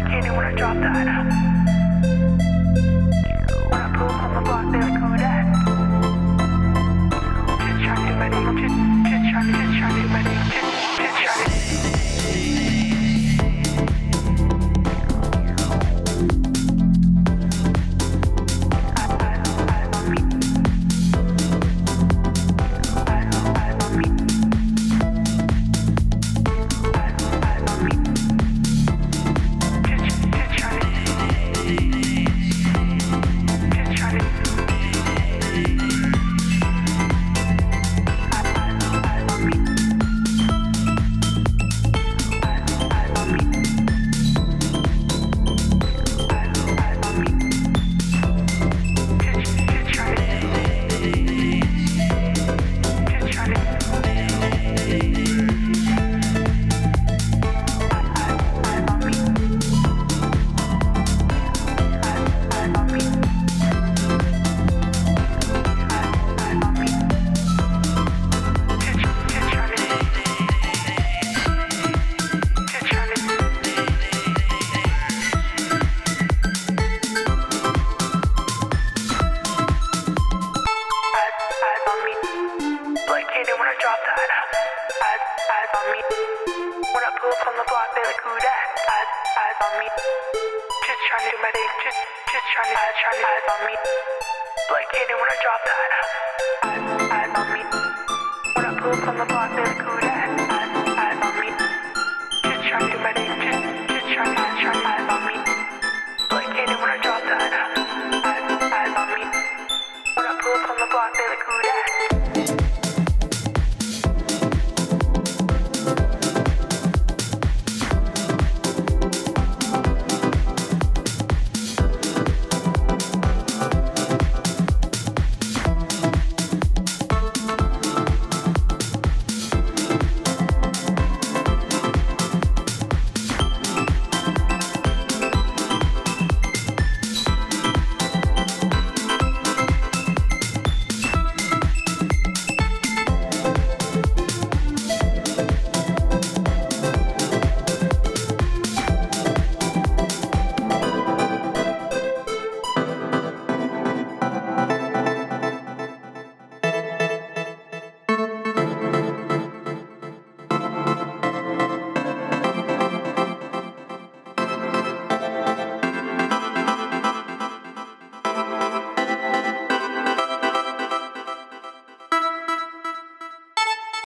Kaden when I drop that. Like Kaden when I drop that. Eyes, eyes on me. When I pull up on the block, they like, who that? Eyes, eyes on me. Just trying to do my thing. Just, just trying to, eyes, trying to, eyes on me. Like Kaden when I drop that. Eyes, eyes on me. When I pull up on the block, they like,